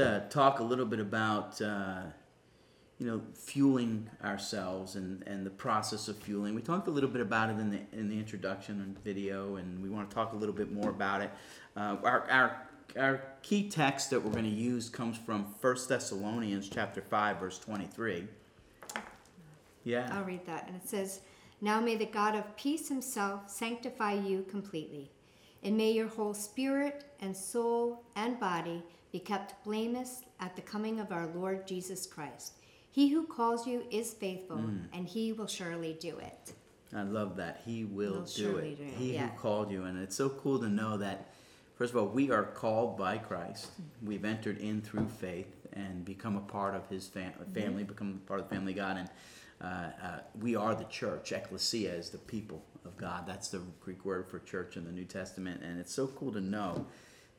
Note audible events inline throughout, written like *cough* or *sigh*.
uh, talk a little bit about, uh, you know, fueling ourselves and, and the process of fueling. We talked a little bit about it in the in the introduction and video, and we want to talk a little bit more about it. Uh, our, our our key text that we're going to use comes from 1 Thessalonians chapter 5 verse 23. Yeah. I'll read that. And it says, Now may the God of peace himself sanctify you completely, and may your whole spirit and soul and body be kept blameless at the coming of our Lord Jesus Christ. He who calls you is faithful, Mm. and he will surely do it. I love that. He will do it. do it, He yeah. who called you. And it's so cool to know that, first of all, we are called by Christ. We've entered in through faith and become a part of his fam- Mm-hmm. family, become a part of the family of God. And uh, uh, we are the church. Ecclesia is the people of God. That's the Greek word for church in the New Testament. And it's so cool to know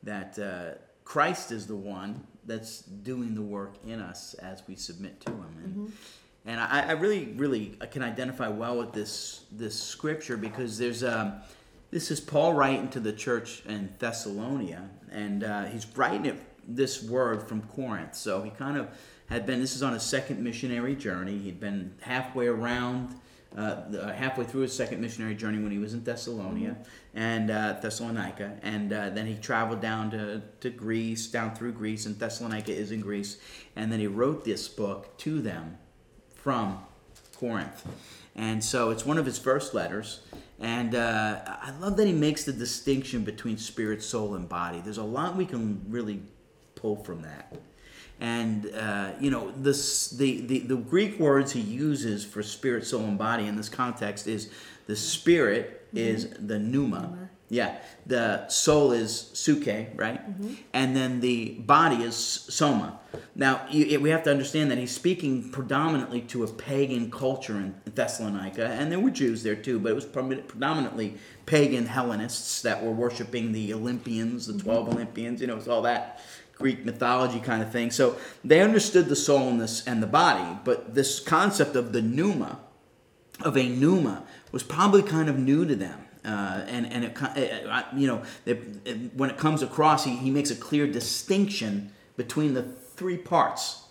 that uh, Christ is the one that's doing the work in us as we submit to Him. And, and I, I really, really can identify well with this this scripture because there's um, this is Paul writing to the church in Thessalonia, and uh, he's writing it this word from Corinth. So he kind of had been. This is on a second missionary journey. He'd been halfway around uh, the- halfway through his second missionary journey when he was in Thessalonia and uh, Thessalonica, and uh, then he traveled down to, to Greece, down through Greece, and Thessalonica is in Greece, and then he wrote this book to them from Corinth, and so it's one of his first letters. And uh, I love that he makes the distinction between spirit, soul, and body. There's a lot we can really pull from that and uh, you know this the, the the greek words he uses for spirit soul and body in this context is the spirit is mm-hmm. the pneuma. Yeah the soul is psuche right? Mm-hmm. And then the body is soma. Now you, we have to understand that he's speaking predominantly to a pagan culture in thessalonica and there were jews there too but it was predominantly pagan hellenists that were worshiping the olympians the mm-hmm. 12 olympians you know it's all that Greek mythology kind of thing. So they understood the soul and, this, and the body, but this concept of the pneuma, of a pneuma, was probably kind of new to them. Uh, and and it, you know it, it- when it comes across, he, he makes a clear distinction between the three parts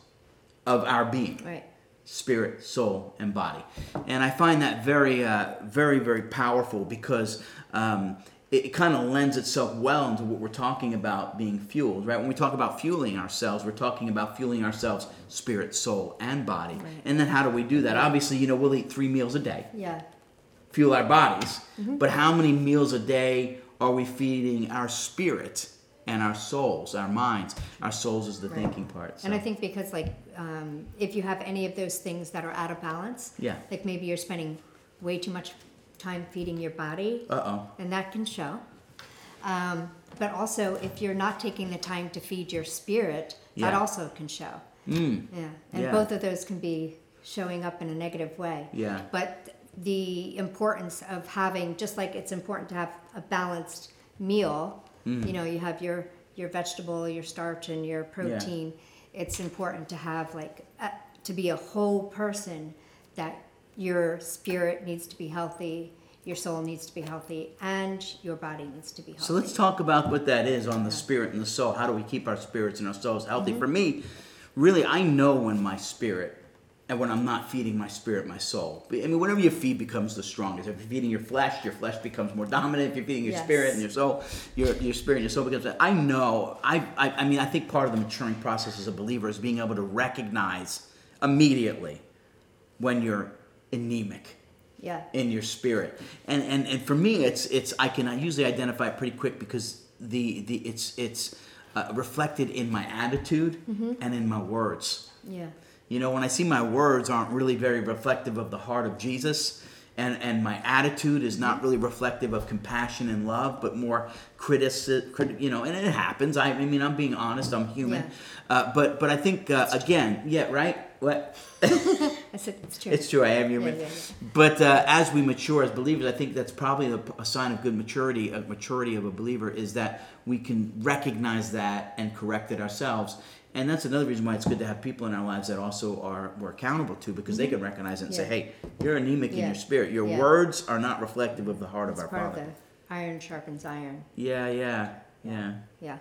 of our being Right. spirit, soul, and body. And I find that very, uh, very, very powerful because um, it, it kind of lends itself well into what we're talking about being fueled, right? When we talk about fueling ourselves, we're talking about fueling ourselves spirit, soul, and body. Right. And then how do we do that? Obviously, you know, we'll eat three meals a day, Yeah. fuel our bodies, Mm-hmm. but how many meals a day are we feeding our spirit? And our souls, our minds. Our souls is the Right. thinking part. And I think because like um, if you have any of those things that are out of balance, Yeah. like maybe you're spending way too much time feeding your body, Uh oh. and that can show. Um, but also, if you're not taking the time to feed your spirit, that Yeah. also can show. Mm. Yeah, and Yeah. both of those can be showing up in a negative way. Yeah. But the importance of having, just like it's important to have a balanced meal, Mm. you know, you have your your vegetable, your starch, and your protein. It's important to have like a, to be a whole person. That your spirit needs to be healthy, your soul needs to be healthy, and your body needs to be healthy. So let's talk about what that is on the spirit and the soul. How do we keep our spirits and our souls healthy? Mm-hmm. For me, really, I know when my spirit and when I'm not feeding my spirit, my soul. I mean, whatever you feed becomes the strongest. If you're feeding your flesh, your flesh becomes more dominant. If you're feeding your Yes. spirit and your soul, your your spirit and your soul becomes. I know. I, I I mean, I think part of the maturing process as a believer is being able to recognize immediately when you're anemic yeah. in your spirit. And and, and for me, it's it's I can usually identify it pretty quick because the the it's it's uh, reflected in my attitude and in my words. Yeah. You know, when I see my words aren't really very reflective of the heart of Jesus, and, and my attitude is not really reflective of compassion and love, but more criticism, criti- you know, and it happens. I, I mean, I'm being honest, I'm human. Yeah. Uh, but but I think, uh, again, yeah, right? What? *laughs* I said it's true. It's true, I am human. Yeah, yeah, yeah. But uh, as we mature as believers, I think that's probably a, a sign of good maturity. A maturity of a believer is that we can recognize that and correct it ourselves. And that's another reason why it's good to have people in our lives that also are we're accountable to because they can recognize it and say, Mm-hmm. "Hey, you're anemic in your spirit. Your words are not reflective of the heart of our part Father." of the iron sharpens iron. Yeah, yeah. Yeah. Yeah.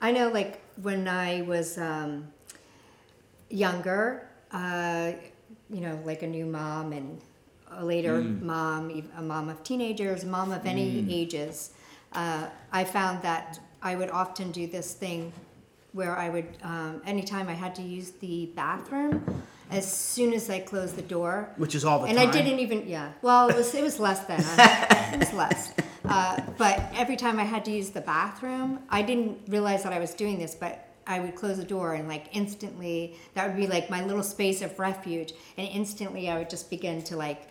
I know, like, when I was um, younger, uh, you know, like a new mom and a later mom, a mom of teenagers, a mom of any ages, uh, I found that I would often do this thing where I would, um, anytime I had to use the bathroom, as soon as I closed the door, Which is all the and time. And I didn't even yeah. Well, it was it was less than uh, it was less. Uh, but every time I had to use the bathroom, I didn't realize that I was doing this, but I would close the door and like instantly that would be like my little space of refuge, and instantly I would just begin to like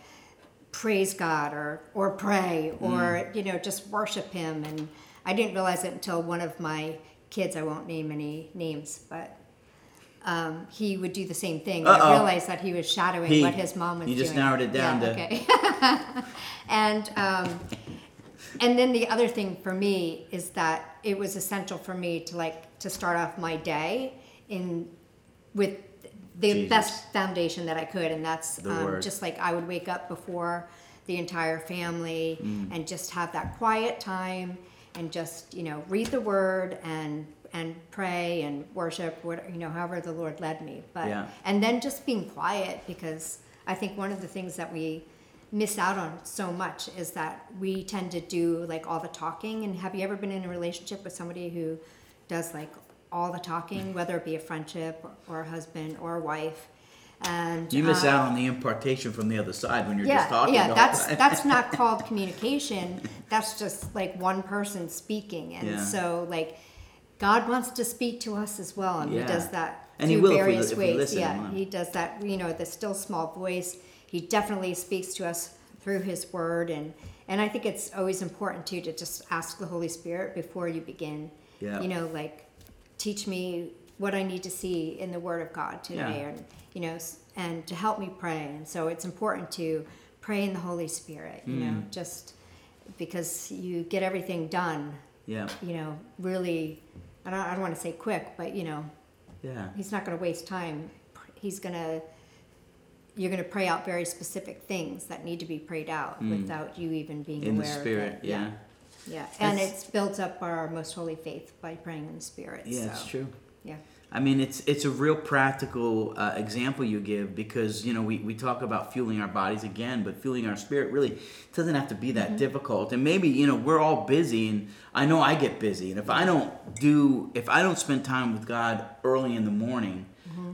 praise God or or pray or you know just worship Him, and I didn't realize it until one of my kids. I won't name any names, but. Um, he would do the same thing. I realized that he was shadowing He- what his mom was doing. you just doing. narrowed it down Yeah, to- okay. *laughs* and um, and then the other thing for me is that it was essential for me to like to start off my day in with the Jesus. best foundation that I could, and that's um, just like I would wake up before the entire family Mm. and just have that quiet time and just you know read the Word and and pray and worship, what you know, however the Lord led me. But Yeah. and then just being quiet because I think one of the things that we miss out on so much is that we tend to do like all the talking. And have you ever been in a relationship with somebody who does like all the talking, whether it be a friendship or a husband or a wife? And You miss uh, out on the impartation from the other side when you're yeah, just talking. yeah, that's that's not *laughs* called communication. That's just like one person speaking, and Yeah. so like God wants to speak to us as well, and Yeah. He does that And He through will if we- various we ways. yeah. He does that. You know, the still small voice. He definitely speaks to us through His Word, and and I think it's always important too to just ask the Holy Spirit before you begin. Yeah. You know, like teach me what I need to see in the Word of God today, Yeah. and you know, and to help me pray. And so it's important to pray in the Holy Spirit. You know, Mm. just because you get everything done. Yeah. You know, really. I don't. I don't want to say quick, but you know, Yeah. he's not going to waste time. He's going to. You're going to pray out very specific things that need to be prayed out without you even being Mm. In the aware spirit. of it. Yeah. Yeah, and That's- it's built up our most holy faith by praying in the Spirit. Yeah, so, it's true. Yeah, I mean, it's it's a real practical uh, example you give because you know we, we talk about fueling our bodies again, but fueling our spirit really doesn't have to be that difficult. And maybe you know we're all busy, and I know I get busy, and if I don't do if I don't spend time with God early in the morning,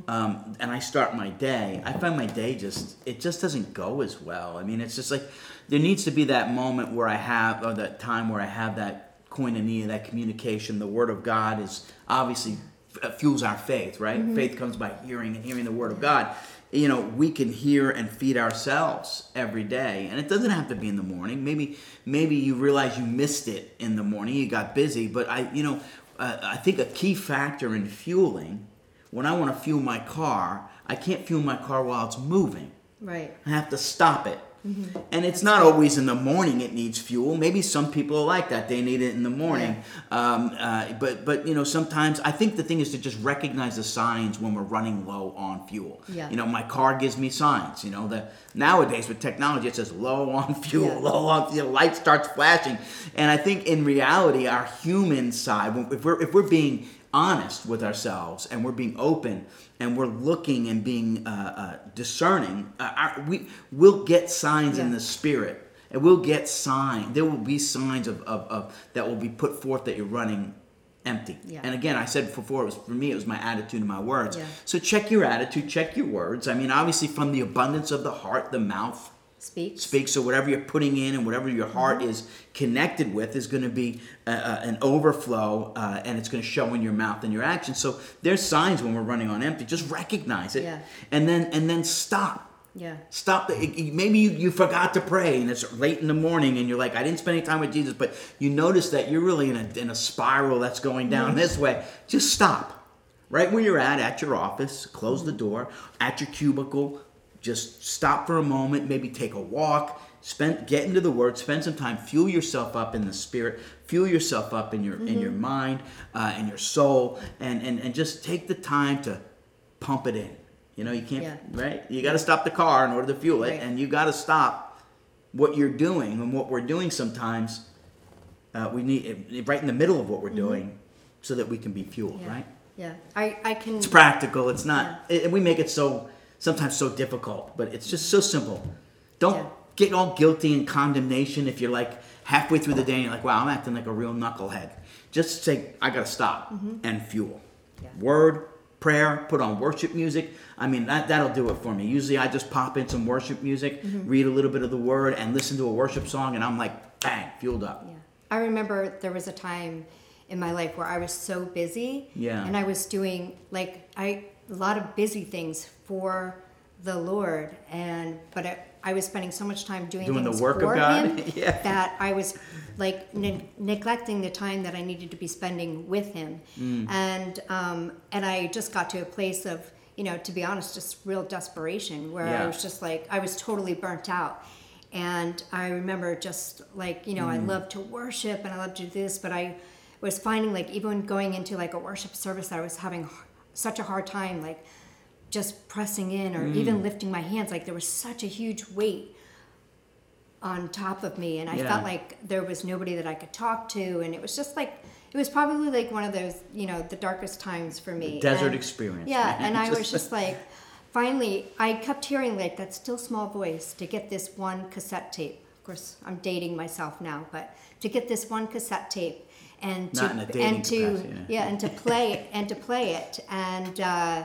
um, and I start my day, I find my day just it just doesn't go as well. I mean, it's just like there needs to be that moment where I have or that time where I have that koinonia, that communication. The Word of God is obviously f- fuels our faith, right? Faith comes by hearing and hearing the Word of God. You know, we can hear and feed ourselves every day, and it doesn't have to be in the morning. Maybe, maybe you realize you missed it in the morning, you got busy. But I, you know, uh, I think a key factor in fueling, when I want to fuel my car, I can't fuel my car while it's moving. right. I have to stop it. Mm-hmm. And it's not always in the morning it needs fuel. Maybe some people are like that; they need it in the morning. Yeah. Um, uh, but but you know sometimes I think the thing is to just recognize the signs when we're running low on fuel. Yeah. You know, my car gives me signs. You know, that nowadays with technology it says low on *laughs* fuel, Yeah. low on fuel, light starts flashing. And I think in reality, our human side, if we're if we're being honest with ourselves and we're being open and we're looking and being uh, uh, discerning, uh, our, we will get signs in the spirit. And we'll get sign. There will be signs of, of, of that will be put forth that you're running empty. Yeah. And again, I said before, it was for me, it was my attitude and my words. Yeah. So check your attitude, check your words. I mean, obviously, from the abundance of the heart, the mouth Speaks. speaks. So whatever you're putting in and whatever your heart Mm-hmm. is connected with is going to be uh, uh, an overflow, uh, and it's going to show in your mouth and your actions. So there's signs when we're running on empty. Just recognize it, Yeah. and then and then stop. Yeah. Stop. The, maybe you, you forgot to pray and it's late in the morning and you're like, I didn't spend any time with Jesus, but you notice that you're really in a, in a spiral that's going down Mm-hmm. this way. Just stop. Right where you're at, at your office, close the door, at your cubicle, just stop for a moment, maybe take a walk, spend get into the word, spend some time, fuel yourself up in the spirit, fuel yourself up in your in your mind, uh, in your soul, and, and, and just take the time to pump it in. You know, you can't Yeah. right? You got to stop the car in order to fuel it, Right. and you got to stop what you're doing and what we're doing sometimes. uh, we need right in the middle of what we're doing, so that we can be fueled, Mm-hmm. Yeah. right? Yeah. I, I can. It's practical. It's not. And we make it so sometimes so difficult, but it's just so simple. Don't Yeah. get all guilty and condemnation if you're like halfway through the day and you're like, "Wow, I'm acting like a real knucklehead." Just say, "I gotta stop and fuel." Mm-hmm. Yeah. Word, prayer, put on worship music. I mean, that that'll do it for me. Usually, I just pop in some worship music, Mm-hmm. read a little bit of the word, and listen to a worship song, and I'm like, bang, fueled up. Yeah. I remember there was a time in my life where I was so busy. Yeah. And I was doing like I a lot of busy things for the Lord and but I, I was spending so much time doing, Doing the work of God? him *laughs* Yeah. that I was like ne- neglecting the time that I needed to be spending with him. Mm. And um and I just got to a place of you know, to be honest, just real desperation where Yeah. I was just like I was totally burnt out. And I remember just like, you know, I Mm. love to worship and I love to do this, but I was finding like even going into like a worship service, I was having such a hard time, like just pressing in or Mm. even lifting my hands. Like there was such a huge weight on top of me. And I Yeah. felt like there was nobody that I could talk to. And it was just like, it was probably like one of those, you know, the darkest times for me. Desert And- experience. Yeah. man. *laughs* And I was just like, finally, I kept hearing like that still small voice to get this one cassette tape. Of course, I'm dating myself now, but to get this one cassette tape and to Not a and to capacity, yeah. yeah and to play *laughs* and to play it and uh,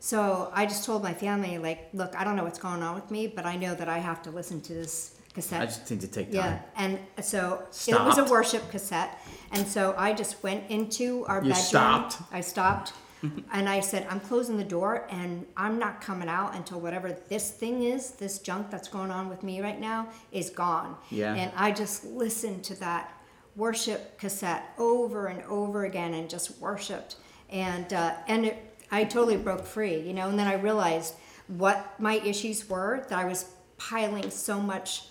so I just told my family like, look, I don't know what's going on with me, but I know that I have to listen to this cassette. I just need to take time Yeah, and so it was a worship cassette, and so I just went into our You bedroom. stopped? I stopped, *laughs* and I said, "I'm closing the door, and I'm not coming out until whatever this thing is, this junk that's going on with me right now, is gone." Yeah. And I just listened to that worship cassette over and over again, and just worshipped, and uh, and it, I totally broke free, you know. And then I realized what my issues were that I was piling so much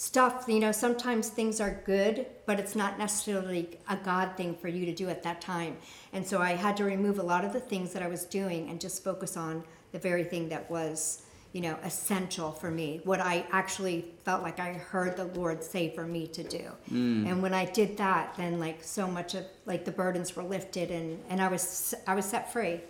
stuff you know sometimes things are good but it's not necessarily a god thing for you to do at that time and so i had to remove a lot of the things that i was doing and just focus on the very thing that was you know essential for me what i actually felt like i heard the lord say for me to do mm. and when i did that then like so much of like the burdens were lifted and and i was i was set free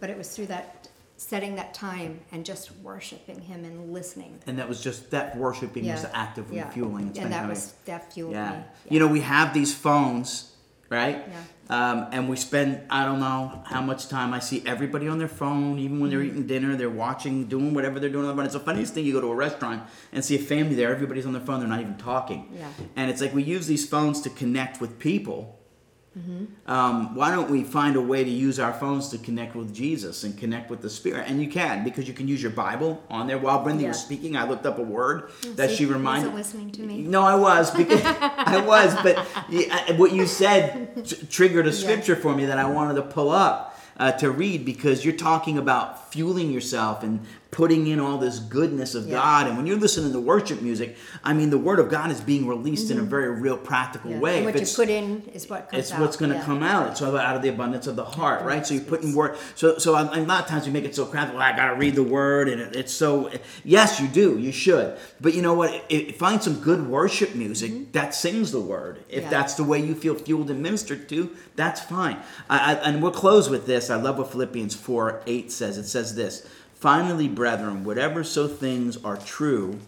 but it was through that setting that time and just worshiping him and listening And that was just that worshiping was Yeah, the act of yeah. refueling. It's and been that was that fueled yeah. me. You know, we have these phones, right? Yeah. Um, and we spend I don't know how much time I see everybody on their phone, even when they're Mm-hmm. eating dinner, they're watching, doing whatever they're doing on the phone. It's the funniest thing. You go to a restaurant and see a family there, everybody's on their phone, they're not even talking. Yeah. And it's like we use these phones to connect with people. Mm-hmm. Um, why don't we find a way to use our phones to connect with Jesus and connect with the Spirit? And you can because you can use your Bible on there. While Brindy was speaking, I looked up a word that she reminded. wasn't listening to me. No, I was *laughs* because I was, but y- I- what you said t- triggered a scripture for me that I wanted to pull up uh, to read because you're talking about fueling yourself and putting in all this goodness of Yeah. God. And when you're listening to worship music, I mean, the Word of God is being released in a very real, practical Mm-hmm. Yeah. way. And what you put in is what comes out. it's out. what's going to Yeah. come out. It's out of the abundance of the heart, right? So you put in word. So so a, a lot of times we make it so crafty. Well, I got to read the word, and it, it's so. Yes, you do. You should. But you know what? I- I- find some good worship music that sings the word. If Mm-hmm. That's the way you feel fueled and ministered to, that's fine. I, I, and we'll close with this. I love what Philippians four eight says. It says this. Finally, brethren, whatever so things are true,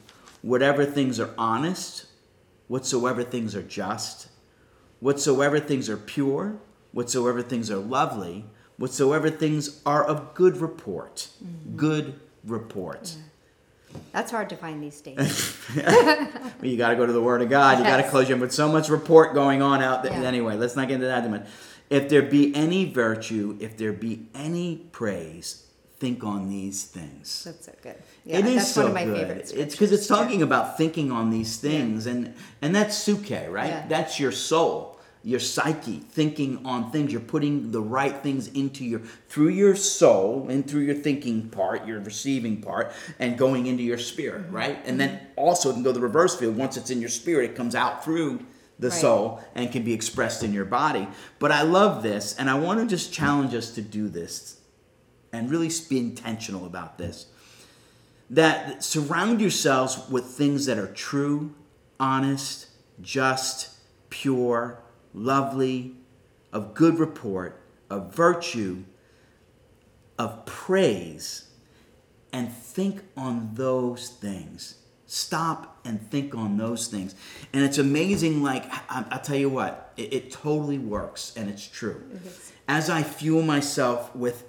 whatever things are honest, whatsoever things are just, whatsoever things are pure, whatsoever things are lovely, whatsoever things are of good report. Mm-hmm. Good report. That's hard to find these days. *laughs* Well, you got to go to the Word of God. You got to close your with so much report going on out there. Yeah. Anyway, let's not get into that too much. If there be any virtue, if there be any praise, think on these things. That's so good. Yeah, it is that's so one of my good. favorite. It's because it's talking about thinking on these things, and and that's psuche, right? Yeah. That's your soul, your psyche, thinking on things. You're putting the right things into your through your soul and through your thinking part, your receiving part, and going into your spirit, Mm-hmm. right? And then also it can go the reverse field. Once it's in your spirit, it comes out through the Right. soul and can be expressed in your body. But I love this, and I want to just challenge us to do this and really be intentional about this that surround yourselves with things that are true, honest, just, pure, lovely, of good report, of virtue, of praise, and think on those things. Stop and think on those things. And it's amazing, like, I, will tell you what, it, it, totally works and it's true. As I fuel myself with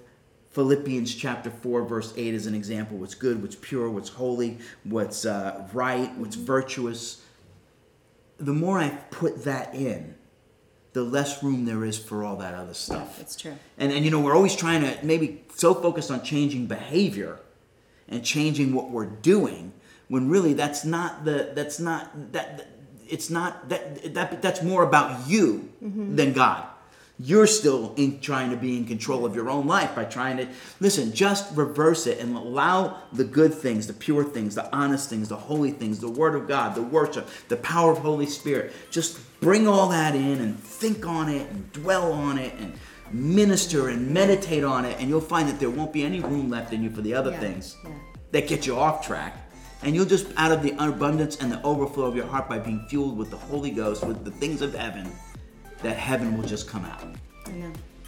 Philippians chapter 4, verse 8 is an example what's good, what's pure, what's holy, what's uh, right, what's virtuous. The more I put that in, the less room there is for all that other stuff. It's true. And, and you know, we're always trying to maybe so focused on changing behavior and changing what we're doing when really that's not the, that's not, that, it's not, that, that that's more about you mm-hmm. than God you're still in trying to be in control of your own life by trying to listen just reverse it and allow the good things the pure things the honest things the holy things the word of god the worship the power of holy spirit just bring all that in and think on it and dwell on it and minister and meditate on it and you'll find that there won't be any room left in you for the other yeah, things yeah. that get you off track and you'll just out of the abundance and the overflow of your heart by being fueled with the holy ghost with the things of heaven that heaven will just come out.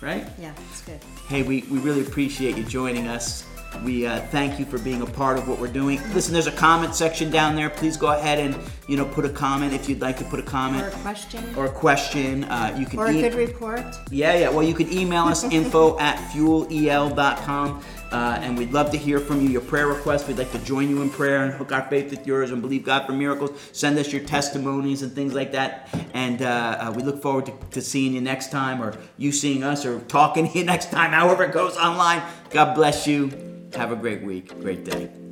Right? Yeah, it's good. Hey, we, we really appreciate you joining us. We uh, thank you for being a part of what we're doing. Listen, there's a comment section down there. Please go ahead and you know put a comment if you'd like to put a comment or a question or a question. Uh, you can or a e- good report. Yeah, yeah. Well, you can email us *laughs* info at fuelel.com. Uh, and we'd love to hear from you, your prayer requests. We'd like to join you in prayer and hook our faith with yours and believe God for miracles. Send us your testimonies and things like that. And uh, uh, we look forward to, to, seeing you next time or you seeing us or talking to you *laughs* next time, however it goes online. God bless you. Have a great week, great day.